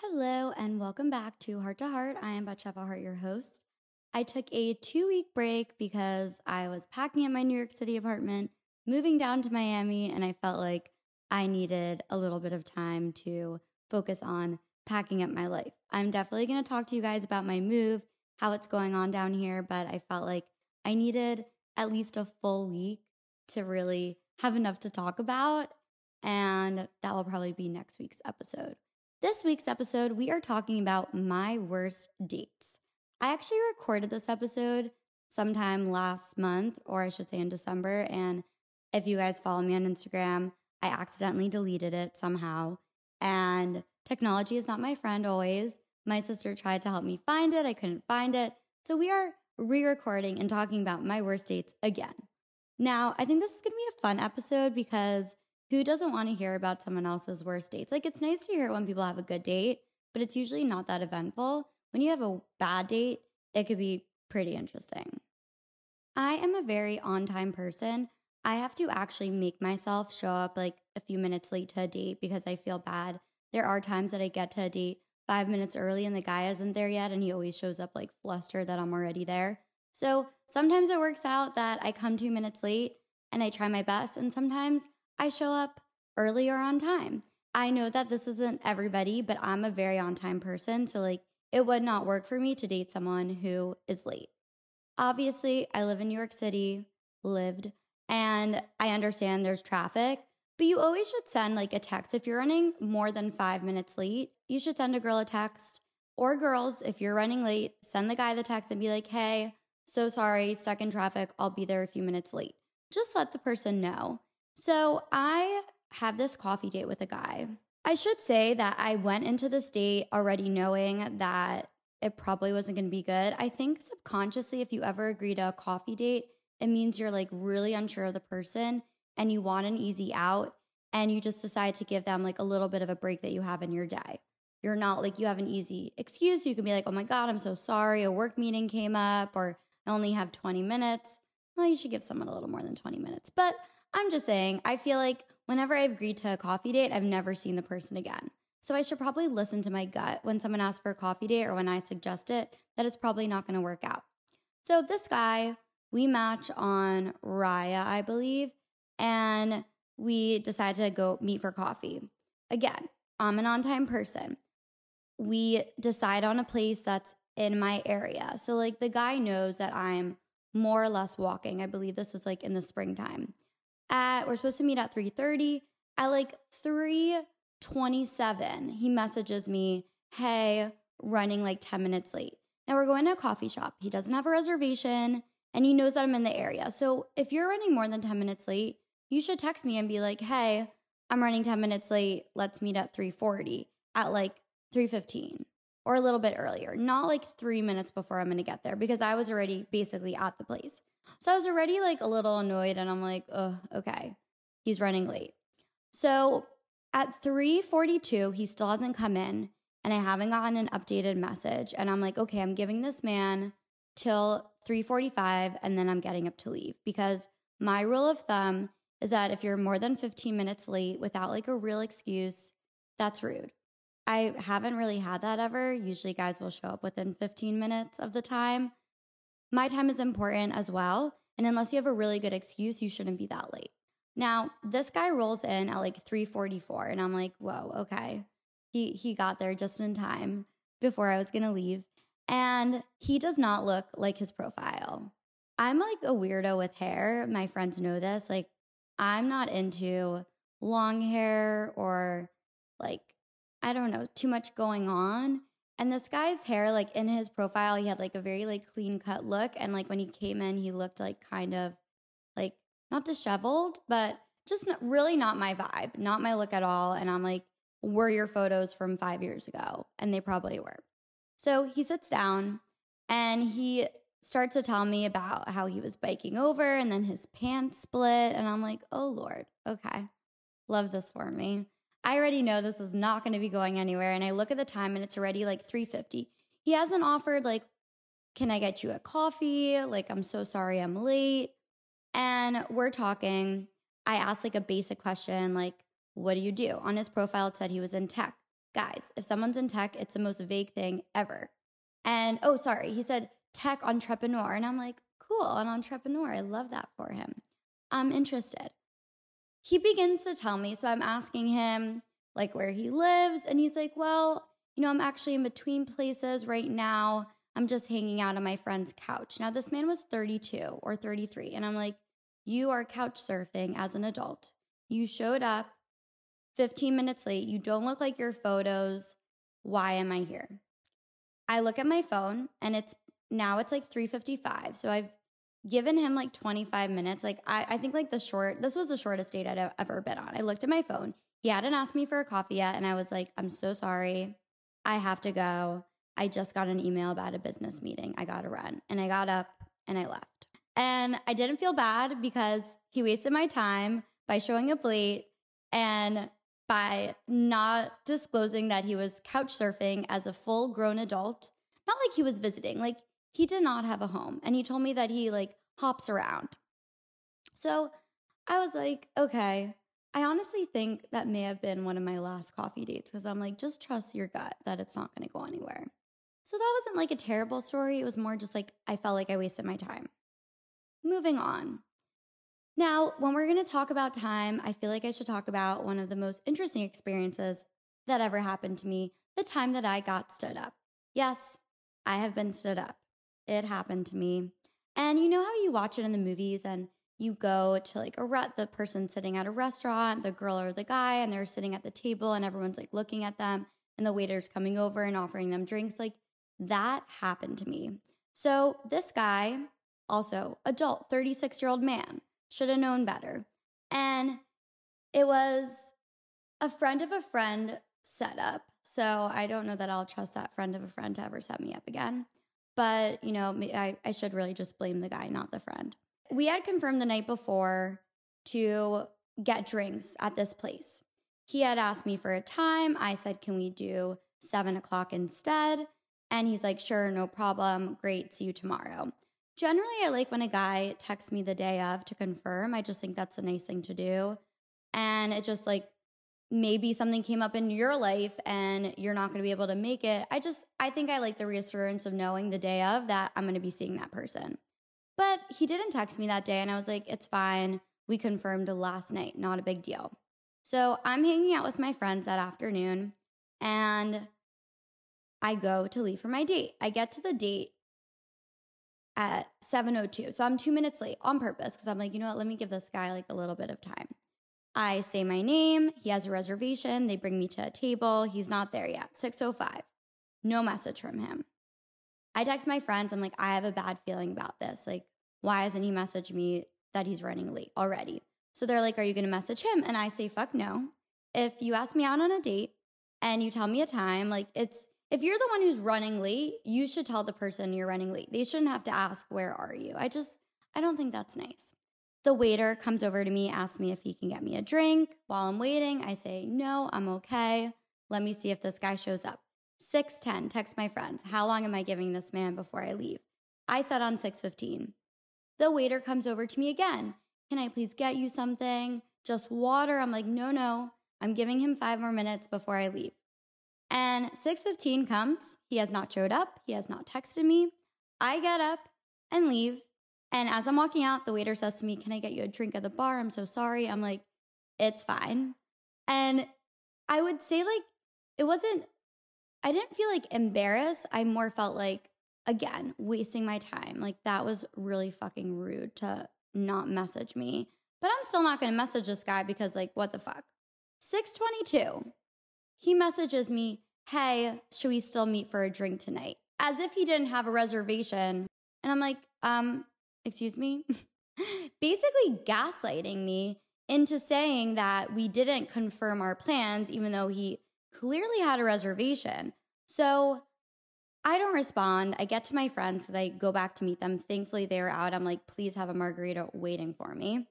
Hello, and welcome back to Heart to Haart. I am Batsheva Haart, your host. I took a two week break because I was packing up my New York City apartment, moving down to Miami, and I felt like I needed a little bit of time to focus on packing up my life. I'm definitely going to talk to you guys about my move, how it's going on down here, but I felt like I needed at least a full week to really have enough to talk about. And that will probably be next week's episode. This week's episode, we are talking about my worst dates. I actually recorded this episode sometime last month, or I should say in December. And if you guys follow me on Instagram, I accidentally deleted it somehow. And technology is not my friend always. My sister tried to help me find it, I couldn't find it. So we are re recording and talking about my worst dates again. Now, I think this is going to be a fun episode because who doesn't want to hear about someone else's worst dates? Like, it's nice to hear when people have a good date, but it's usually not that eventful. When you have a bad date, it could be pretty interesting. I am a very on time person. I have to actually make myself show up like a few minutes late to a date because I feel bad. There are times that I get to a date five minutes early and the guy isn't there yet, and he always shows up like flustered that I'm already there. So sometimes it works out that I come two minutes late and I try my best, and sometimes I show up early or on time. I know that this isn't everybody, but I'm a very on time person. So, like, it would not work for me to date someone who is late. Obviously, I live in New York City, lived, and I understand there's traffic, but you always should send like a text. If you're running more than five minutes late, you should send a girl a text. Or girls, if you're running late, send the guy the text and be like, hey, so sorry, stuck in traffic. I'll be there a few minutes late. Just let the person know. So I have this coffee date with a guy. I should say that I went into this date already knowing that it probably wasn't going to be good. I think subconsciously, if you ever agree to a coffee date, it means you're like really unsure of the person and you want an easy out and you just decide to give them like a little bit of a break that you have in your day. You're not like you have an easy excuse. You can be like, oh my God, I'm so sorry. A work meeting came up or I only have 20 minutes. Well, you should give someone a little more than 20 minutes. But I'm just saying, I feel like whenever I've agreed to a coffee date, I've never seen the person again. So I should probably listen to my gut when someone asks for a coffee date or when I suggest it that it's probably not going to work out. So this guy, we match on Raya, I believe, and we decide to go meet for coffee. Again, I'm an on time person. We decide on a place that's in my area. So, like, the guy knows that I'm more or less walking. I believe this is like in the springtime. At we're supposed to meet at 3:30. At like 3:27, he messages me, "Hey, running like 10 minutes late." Now we're going to a coffee shop. He doesn't have a reservation and he knows that I'm in the area. So, if you're running more than 10 minutes late, you should text me and be like, "Hey, I'm running 10 minutes late. Let's meet at three 3:40 at like 3:15." or a little bit earlier, not like three minutes before I'm gonna get there because I was already basically at the place. So I was already like a little annoyed and I'm like, okay, he's running late. So at 3:42, he still hasn't come in and I haven't gotten an updated message. And I'm like, okay, I'm giving this man till 3:45 and then I'm getting up to leave because my rule of thumb is that if you're more than 15 minutes late without like a real excuse, that's rude. I haven't really had that ever. Usually, guys will show up within 15 minutes of the time. My time is important as well. And unless you have a really good excuse, you shouldn't be that late. Now, this guy rolls in at like 3:44 and I'm like, "Whoa, okay." He he got there just in time before I was to leave, and he does not look like his profile. I'm like a weirdo with hair. My friends know this. Like I'm not into long hair or like I don't know, too much going on. And this guy's hair, like in his profile, he had like a very like clean cut look. And like when he came in, he looked like kind of like not disheveled, but just not, really not my vibe, not my look at all. And I'm like, were your photos from five years ago? And they probably were. So he sits down and he starts to tell me about how he was biking over and then his pants split. And I'm like, oh Lord, okay. Love this for me. I already know this is not going to be going anywhere. And I look at the time and it's already like 350. He hasn't offered like, can I get you a coffee? Like, I'm so sorry I'm late. And we're talking. I asked like a basic question, like, what do you do? On his profile, it said he was in tech. Guys, if someone's in tech, it's the most vague thing ever. And oh, sorry, he said tech entrepreneur. And I'm like, cool, an entrepreneur. I love that for him. I'm interested. He begins to tell me, so I'm asking him like where he lives, and he's like, well, you know, I'm actually in between places right now. I'm just hanging out on my friend's couch. Now, this man was 32 or 33, and I'm like, you are couch surfing as an adult. You showed up 15 minutes late. You don't look like your photos. Why am I here? I look at my phone and it's now it's like 3:55. So I've given him like 25 minutes. Like I, I think like the short this was the shortest date I'd ever been on. I looked at my phone. He hadn't asked me for a coffee yet, and I was like, I'm so sorry. I have to go. I just got an email about a business meeting. I gotta run. And I got up and I left. And I didn't feel bad because he wasted my time by showing up late and by not disclosing that he was couch surfing as a full grown adult. Not like he was visiting, like he did not have a home. And he told me that he like hops around. So I was like, okay. I honestly think that may have been one of my last coffee dates because I'm like, just trust your gut that it's not going to go anywhere. So that wasn't like a terrible story. It was more just like I felt like I wasted my time. Moving on. Now, when we're going to talk about time, I feel like I should talk about one of the most interesting experiences that ever happened to me the time that I got stood up. Yes, I have been stood up. It happened to me. And you know how you watch it in the movies and you go to like a re- the person sitting at a restaurant, the girl or the guy, and they're sitting at the table and everyone's like looking at them and the waiter's coming over and offering them drinks. Like that happened to me. So this guy also adult, 36 year old man, should have known better. And it was a friend of a friend setup. So I don't know that I'll trust that friend of a friend to ever set me up again. But, you know, I, I should really just blame the guy, not the friend. We had confirmed the night before to get drinks at this place. He had asked me for a time. I said, Can we do seven o'clock instead? And he's like, Sure, no problem. Great. See you tomorrow. Generally, I like when a guy texts me the day of to confirm. I just think that's a nice thing to do. And it just like maybe something came up in your life and you're not going to be able to make it. I just, I think I like the reassurance of knowing the day of that I'm going to be seeing that person. But he didn't text me that day and I was like, it's fine. We confirmed last night, not a big deal. So I'm hanging out with my friends that afternoon and I go to leave for my date. I get to the date at 7.02. So I'm two minutes late on purpose because I'm like, you know what? Let me give this guy like a little bit of time. I say my name. He has a reservation. They bring me to a table. He's not there yet. 6.05. No message from him. I text my friends. I'm like, I have a bad feeling about this. Like, why hasn't he messaged me that he's running late already? So they're like, Are you going to message him? And I say, Fuck no. If you ask me out on a date and you tell me a time, like, it's if you're the one who's running late, you should tell the person you're running late. They shouldn't have to ask, Where are you? I just, I don't think that's nice. The waiter comes over to me, asks me if he can get me a drink. While I'm waiting, I say, No, I'm okay. Let me see if this guy shows up. 610, text my friends. How long am I giving this man before I leave? I said on 615. The waiter comes over to me again. Can I please get you something? Just water? I'm like, no, no. I'm giving him five more minutes before I leave. And 6:15 comes. He has not showed up. He has not texted me. I get up and leave. And as I'm walking out, the waiter says to me, "Can I get you a drink at the bar? I'm so sorry." I'm like, "It's fine." And I would say like it wasn't I didn't feel like embarrassed. I more felt like again, wasting my time. Like that was really fucking rude to not message me. But I'm still not going to message this guy because like what the fuck? 622 he messages me, Hey, should we still meet for a drink tonight? As if he didn't have a reservation. And I'm like, um, excuse me? Basically gaslighting me into saying that we didn't confirm our plans, even though he clearly had a reservation. So I don't respond. I get to my friends because I go back to meet them. Thankfully, they were out. I'm like, please have a margarita waiting for me.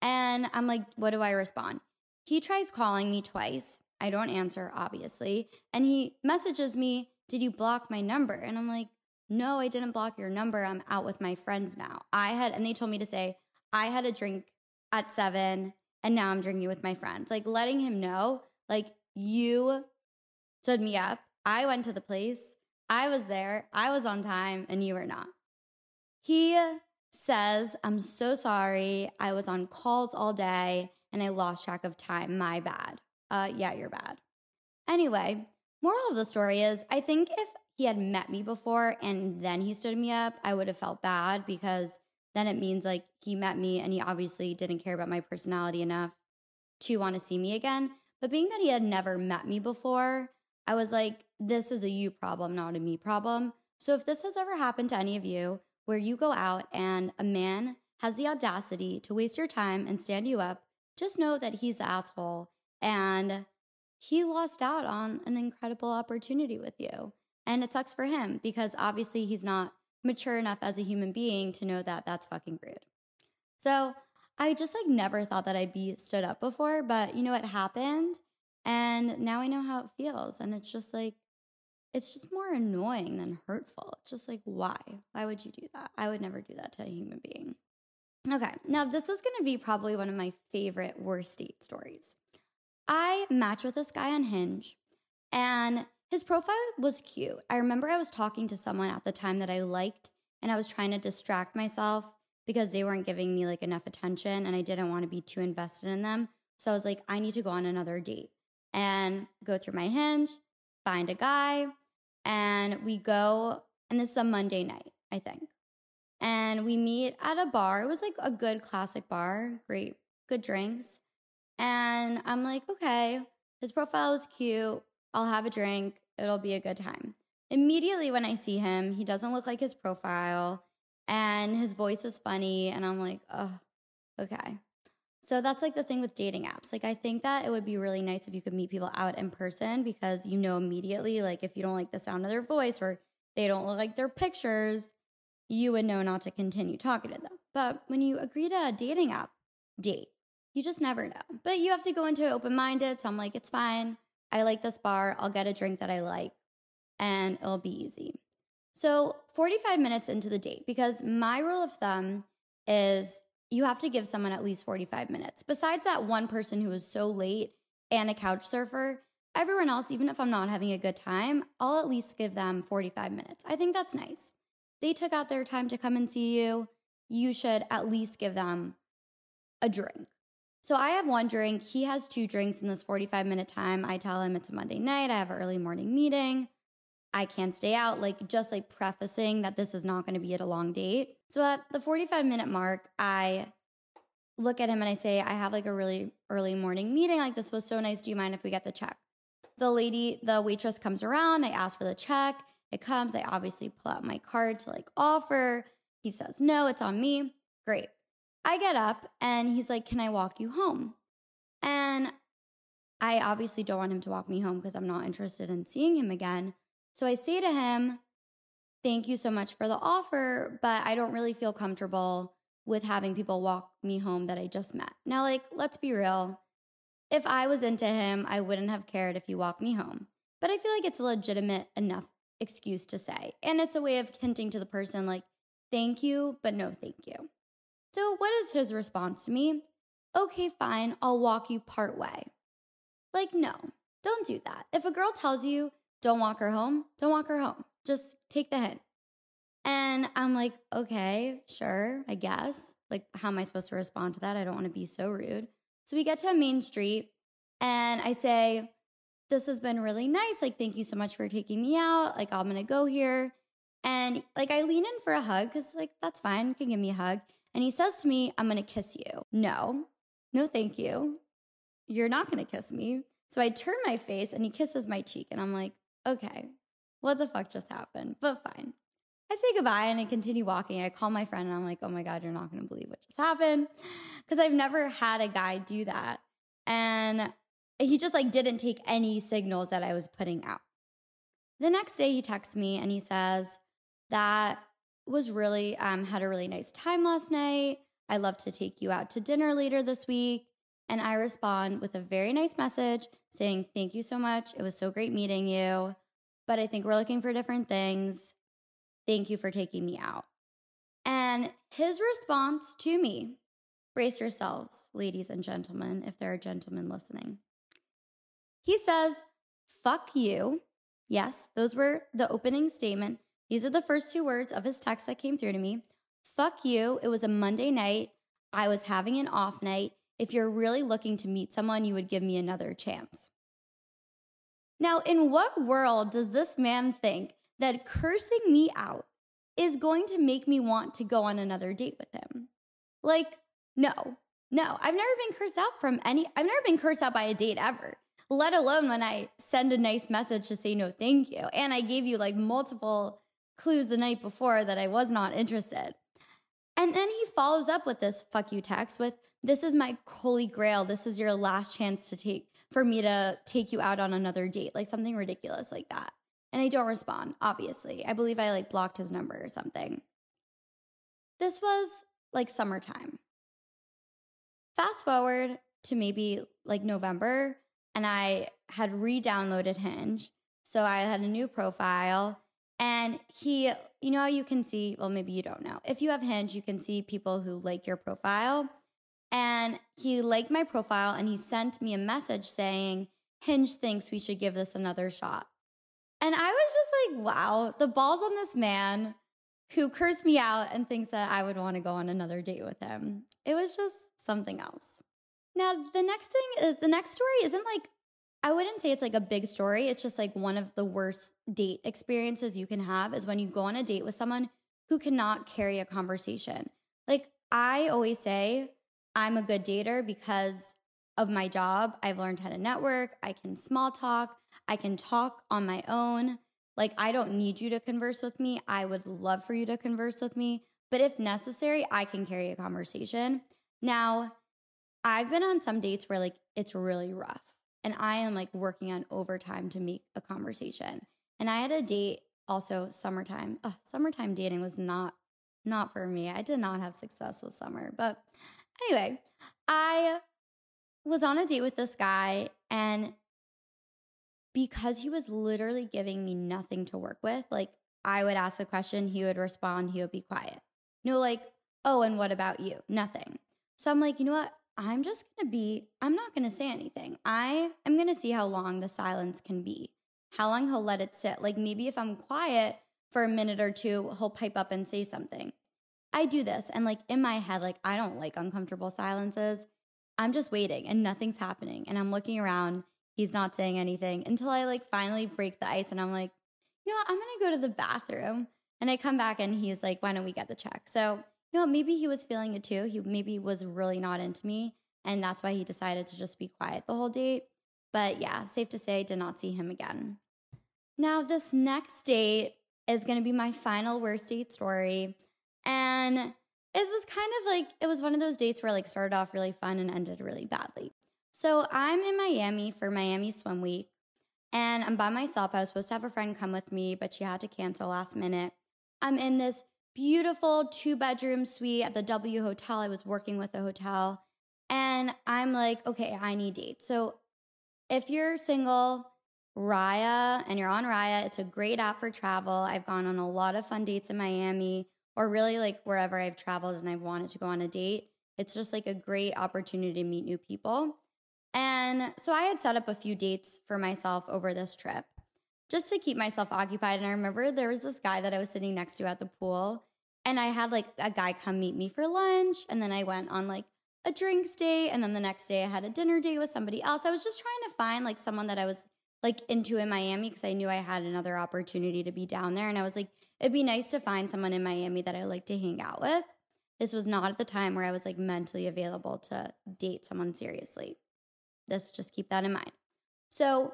And I'm like, what do I respond? He tries calling me twice. I don't answer, obviously. And he messages me, Did you block my number? And I'm like, No, I didn't block your number. I'm out with my friends now. I had, and they told me to say, I had a drink at seven and now I'm drinking with my friends. Like letting him know, like, you stood me up. I went to the place. I was there. I was on time and you were not. He says, I'm so sorry. I was on calls all day and I lost track of time. My bad. Uh, yeah, you're bad. Anyway, moral of the story is I think if he had met me before and then he stood me up, I would have felt bad because then it means like he met me and he obviously didn't care about my personality enough to want to see me again. But being that he had never met me before, I was like, this is a you problem, not a me problem. So if this has ever happened to any of you, where you go out and a man has the audacity to waste your time and stand you up, just know that he's the asshole and he lost out on an incredible opportunity with you. And it sucks for him because obviously he's not mature enough as a human being to know that that's fucking rude. So I just like never thought that I'd be stood up before, but you know, it happened. And now I know how it feels. And it's just like, it's just more annoying than hurtful. It's just like, why? Why would you do that? I would never do that to a human being. Okay, now this is gonna be probably one of my favorite worst date stories. I match with this guy on Hinge, and his profile was cute. I remember I was talking to someone at the time that I liked, and I was trying to distract myself because they weren't giving me like enough attention, and I didn't want to be too invested in them. So I was like, I need to go on another date and go through my Hinge, find a guy, and we go, and this is a Monday night, I think. And we meet at a bar. It was like a good classic bar, great, good drinks. And I'm like, okay, his profile was cute. I'll have a drink. It'll be a good time. Immediately when I see him, he doesn't look like his profile and his voice is funny. And I'm like, oh, okay. So that's like the thing with dating apps. Like, I think that it would be really nice if you could meet people out in person because you know immediately, like, if you don't like the sound of their voice or they don't look like their pictures, you would know not to continue talking to them. But when you agree to a dating app date, you just never know. But you have to go into it open minded. So I'm like, it's fine. I like this bar. I'll get a drink that I like and it'll be easy. So 45 minutes into the date, because my rule of thumb is you have to give someone at least 45 minutes. Besides that one person who was so late and a couch surfer, everyone else, even if I'm not having a good time, I'll at least give them 45 minutes. I think that's nice. They took out their time to come and see you. You should at least give them a drink. So I have one drink. He has two drinks in this 45 minute time. I tell him it's a Monday night. I have an early morning meeting. I can't stay out, like just like prefacing that this is not going to be at a long date. So at the 45 minute mark, I look at him and I say, I have like a really early morning meeting. Like, this was so nice. Do you mind if we get the check? The lady, the waitress comes around. I ask for the check. It comes. I obviously pull out my card to like offer. He says, no, it's on me. Great. I get up and he's like, Can I walk you home? And I obviously don't want him to walk me home because I'm not interested in seeing him again. So I say to him, Thank you so much for the offer, but I don't really feel comfortable with having people walk me home that I just met. Now, like, let's be real. If I was into him, I wouldn't have cared if he walked me home. But I feel like it's a legitimate enough excuse to say. And it's a way of hinting to the person, like, thank you, but no thank you. So, what is his response to me? Okay, fine, I'll walk you part way. Like, no, don't do that. If a girl tells you, don't walk her home, don't walk her home. Just take the hint. And I'm like, okay, sure, I guess. Like, how am I supposed to respond to that? I don't want to be so rude. So we get to Main Street and I say, this has been really nice. Like, thank you so much for taking me out. Like, I'm going to go here. And like, I lean in for a hug because, like, that's fine. You can give me a hug. And he says to me, I'm going to kiss you. No, no, thank you. You're not going to kiss me. So I turn my face and he kisses my cheek. And I'm like, okay, what the fuck just happened? But fine. I say goodbye and I continue walking. I call my friend and I'm like, oh my God, you're not going to believe what just happened. Because I've never had a guy do that. And he just like didn't take any signals that I was putting out. The next day he texts me and he says that was really um, had a really nice time last night. I love to take you out to dinner later this week. And I respond with a very nice message saying, Thank you so much. It was so great meeting you. But I think we're looking for different things. Thank you for taking me out. And his response to me brace yourselves, ladies and gentlemen, if there are gentlemen listening. He says, fuck you. Yes, those were the opening statement. These are the first two words of his text that came through to me. Fuck you. It was a Monday night. I was having an off night. If you're really looking to meet someone, you would give me another chance. Now, in what world does this man think that cursing me out is going to make me want to go on another date with him? Like, no, no. I've never been cursed out from any, I've never been cursed out by a date ever, let alone when I send a nice message to say no, thank you. And I gave you like multiple clues the night before that I was not interested. And then he follows up with this fuck you text with, this is my holy grail. This is your last chance to take for me to take you out on another date, like something ridiculous like that. And I don't respond, obviously. I believe I like blocked his number or something. This was like summertime. Fast forward to maybe like November, and I had re downloaded Hinge. So I had a new profile, and he, you know, you can see, well, maybe you don't know. If you have Hinge, you can see people who like your profile. And he liked my profile and he sent me a message saying, Hinge thinks we should give this another shot. And I was just like, wow, the balls on this man who cursed me out and thinks that I would want to go on another date with him. It was just something else. Now, the next thing is the next story isn't like, I wouldn't say it's like a big story. It's just like one of the worst date experiences you can have is when you go on a date with someone who cannot carry a conversation. Like I always say, I'm a good dater because of my job. I've learned how to network. I can small talk. I can talk on my own. Like, I don't need you to converse with me. I would love for you to converse with me. But if necessary, I can carry a conversation. Now, I've been on some dates where like it's really rough and I am like working on overtime to make a conversation. And I had a date also summertime. Ugh, summertime dating was not not for me. I did not have success this summer. But Anyway, I was on a date with this guy, and because he was literally giving me nothing to work with, like I would ask a question, he would respond, he would be quiet. No, like, oh, and what about you? Nothing. So I'm like, you know what? I'm just gonna be, I'm not gonna say anything. I am gonna see how long the silence can be, how long he'll let it sit. Like maybe if I'm quiet for a minute or two, he'll pipe up and say something. I do this and like in my head, like I don't like uncomfortable silences. I'm just waiting and nothing's happening. And I'm looking around. He's not saying anything until I like finally break the ice and I'm like, you know what? I'm going to go to the bathroom. And I come back and he's like, why don't we get the check? So, know, maybe he was feeling it too. He maybe was really not into me. And that's why he decided to just be quiet the whole date. But yeah, safe to say, did not see him again. Now, this next date is going to be my final worst date story. And it was kind of like, it was one of those dates where like started off really fun and ended really badly. So I'm in Miami for Miami Swim Week and I'm by myself. I was supposed to have a friend come with me, but she had to cancel last minute. I'm in this beautiful two bedroom suite at the W Hotel. I was working with a hotel and I'm like, okay, I need dates. So if you're single, Raya and you're on Raya, it's a great app for travel. I've gone on a lot of fun dates in Miami or really like wherever I've traveled and I've wanted to go on a date. It's just like a great opportunity to meet new people. And so I had set up a few dates for myself over this trip just to keep myself occupied. And I remember there was this guy that I was sitting next to at the pool. And I had like a guy come meet me for lunch. And then I went on like a drinks date. And then the next day I had a dinner date with somebody else. I was just trying to find like someone that I was like into in Miami because I knew I had another opportunity to be down there. And I was like, it'd be nice to find someone in Miami that I like to hang out with. This was not at the time where I was like mentally available to date someone seriously. Let's just keep that in mind. So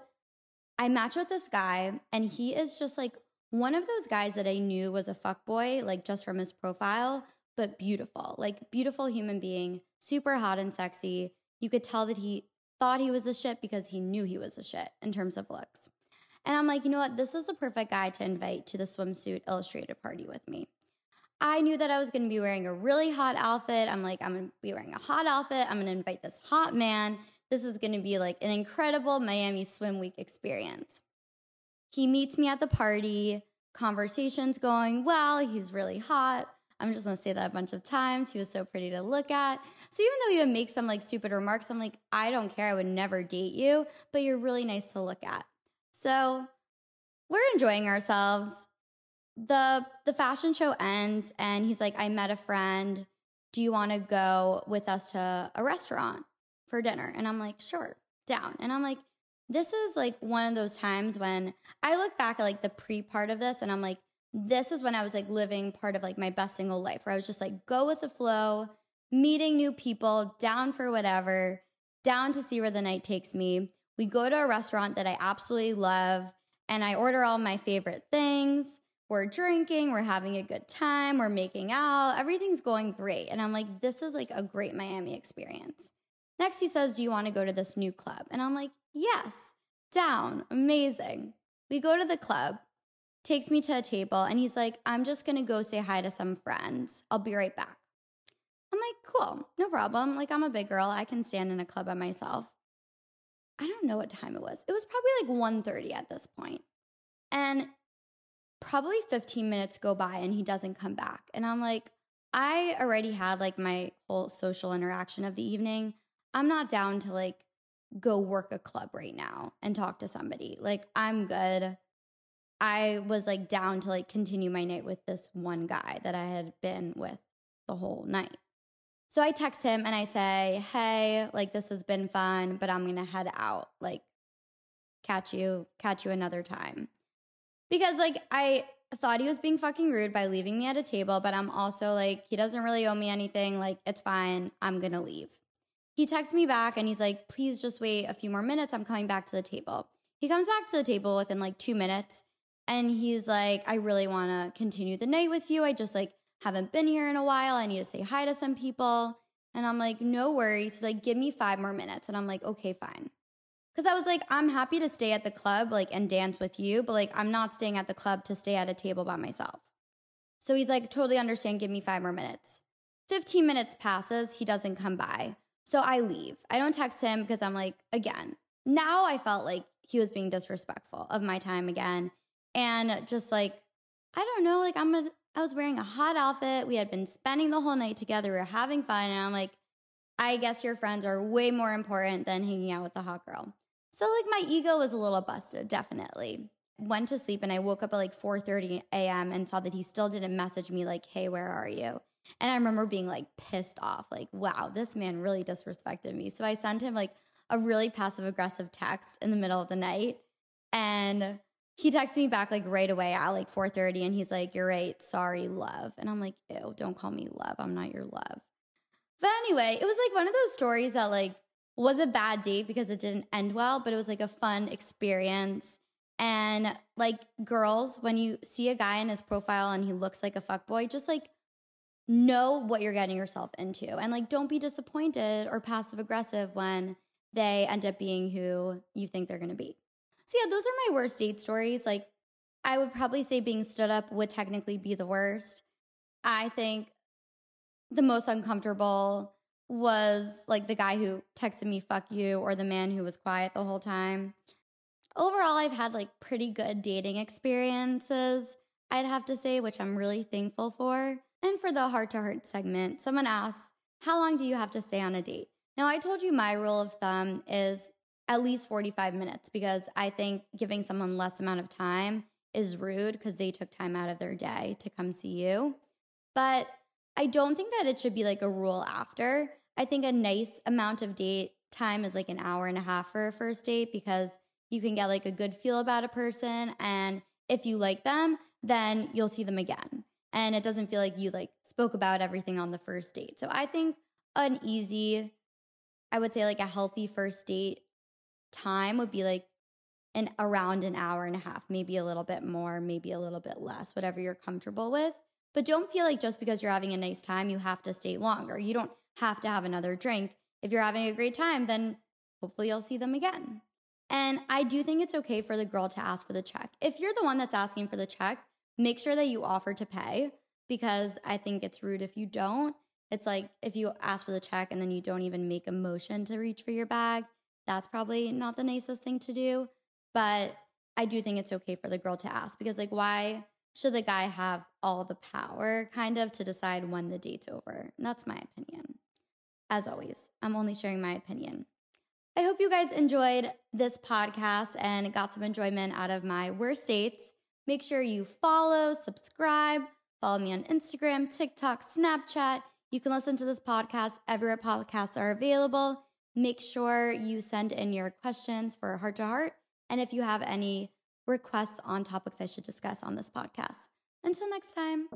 I match with this guy, and he is just like one of those guys that I knew was a fuck boy, like just from his profile, but beautiful, like beautiful human being, super hot and sexy. You could tell that he thought he was a shit because he knew he was a shit in terms of looks. And I'm like, you know what? This is the perfect guy to invite to the swimsuit illustrated party with me. I knew that I was going to be wearing a really hot outfit. I'm like, I'm going to be wearing a hot outfit. I'm going to invite this hot man. This is going to be like an incredible Miami Swim Week experience. He meets me at the party. Conversation's going well. He's really hot. I'm just gonna say that a bunch of times. He was so pretty to look at. So even though he would make some like stupid remarks, I'm like, I don't care. I would never date you, but you're really nice to look at. So we're enjoying ourselves. The the fashion show ends and he's like, I met a friend. Do you want to go with us to a restaurant for dinner? And I'm like, sure, down. And I'm like, this is like one of those times when I look back at like the pre part of this and I'm like, this is when I was like living part of like my best single life where I was just like, go with the flow, meeting new people, down for whatever, down to see where the night takes me. We go to a restaurant that I absolutely love and I order all my favorite things. We're drinking, we're having a good time, we're making out, everything's going great. And I'm like, this is like a great Miami experience. Next, he says, Do you want to go to this new club? And I'm like, Yes, down, amazing. We go to the club, takes me to a table, and he's like, I'm just gonna go say hi to some friends. I'll be right back. I'm like, cool, no problem. Like, I'm a big girl. I can stand in a club by myself. I don't know what time it was. It was probably like 1.30 at this point. And probably 15 minutes go by and he doesn't come back. And I'm like, I already had like my whole social interaction of the evening. I'm not down to like go work a club right now and talk to somebody. Like, I'm good. I was like down to like continue my night with this one guy that I had been with the whole night. So I text him and I say, Hey, like this has been fun, but I'm gonna head out. Like, catch you, catch you another time. Because like I thought he was being fucking rude by leaving me at a table, but I'm also like, he doesn't really owe me anything. Like, it's fine. I'm gonna leave. He texts me back and he's like, please just wait a few more minutes. I'm coming back to the table. He comes back to the table within like two minutes and he's like, I really wanna continue the night with you. I just like haven't been here in a while. I need to say hi to some people. And I'm like, no worries. He's like, give me five more minutes. And I'm like, okay, fine. Cause I was like, I'm happy to stay at the club, like, and dance with you, but like, I'm not staying at the club to stay at a table by myself. So he's like, totally understand. Give me five more minutes. 15 minutes passes. He doesn't come by. So I leave. I don't text him because I'm like, again, now I felt like he was being disrespectful of my time again. And just like, I don't know, like, I'm a, I was wearing a hot outfit. We had been spending the whole night together. We were having fun. And I'm like, I guess your friends are way more important than hanging out with the hot girl. So like my ego was a little busted, definitely. Went to sleep and I woke up at like 4:30 a.m. and saw that he still didn't message me like, "Hey, where are you?" And I remember being like pissed off, like, "Wow, this man really disrespected me." So I sent him like a really passive aggressive text in the middle of the night and he texted me back like right away at like 4:30 and he's like, "You're right. Sorry, love." And I'm like, "Ew, don't call me love. I'm not your love." But anyway, it was like one of those stories that like was a bad date because it didn't end well, but it was like a fun experience. And like girls, when you see a guy in his profile and he looks like a fuck boy, just like know what you're getting yourself into. And like don't be disappointed or passive aggressive when they end up being who you think they're gonna be. So yeah, those are my worst date stories. Like I would probably say being stood up would technically be the worst. I think the most uncomfortable was like the guy who texted me fuck you or the man who was quiet the whole time. Overall, I've had like pretty good dating experiences, I'd have to say, which I'm really thankful for. And for the heart to haart segment, someone asked, How long do you have to stay on a date? Now, I told you my rule of thumb is at least 45 minutes because I think giving someone less amount of time is rude because they took time out of their day to come see you. But I don't think that it should be like a rule after. I think a nice amount of date time is like an hour and a half for a first date because you can get like a good feel about a person. And if you like them, then you'll see them again. And it doesn't feel like you like spoke about everything on the first date. So I think an easy, I would say like a healthy first date time would be like an around an hour and a half, maybe a little bit more, maybe a little bit less, whatever you're comfortable with. But don't feel like just because you're having a nice time, you have to stay longer. You don't have to have another drink. If you're having a great time, then hopefully you'll see them again. And I do think it's okay for the girl to ask for the check. If you're the one that's asking for the check, make sure that you offer to pay because I think it's rude if you don't. It's like if you ask for the check and then you don't even make a motion to reach for your bag, that's probably not the nicest thing to do. But I do think it's okay for the girl to ask because, like, why should the guy have all the power kind of to decide when the date's over? And that's my opinion. As always, I'm only sharing my opinion. I hope you guys enjoyed this podcast and got some enjoyment out of my worst dates. Make sure you follow, subscribe, follow me on Instagram, TikTok, Snapchat. You can listen to this podcast everywhere podcasts are available. Make sure you send in your questions for heart to haart. And if you have any requests on topics I should discuss on this podcast. Until next time.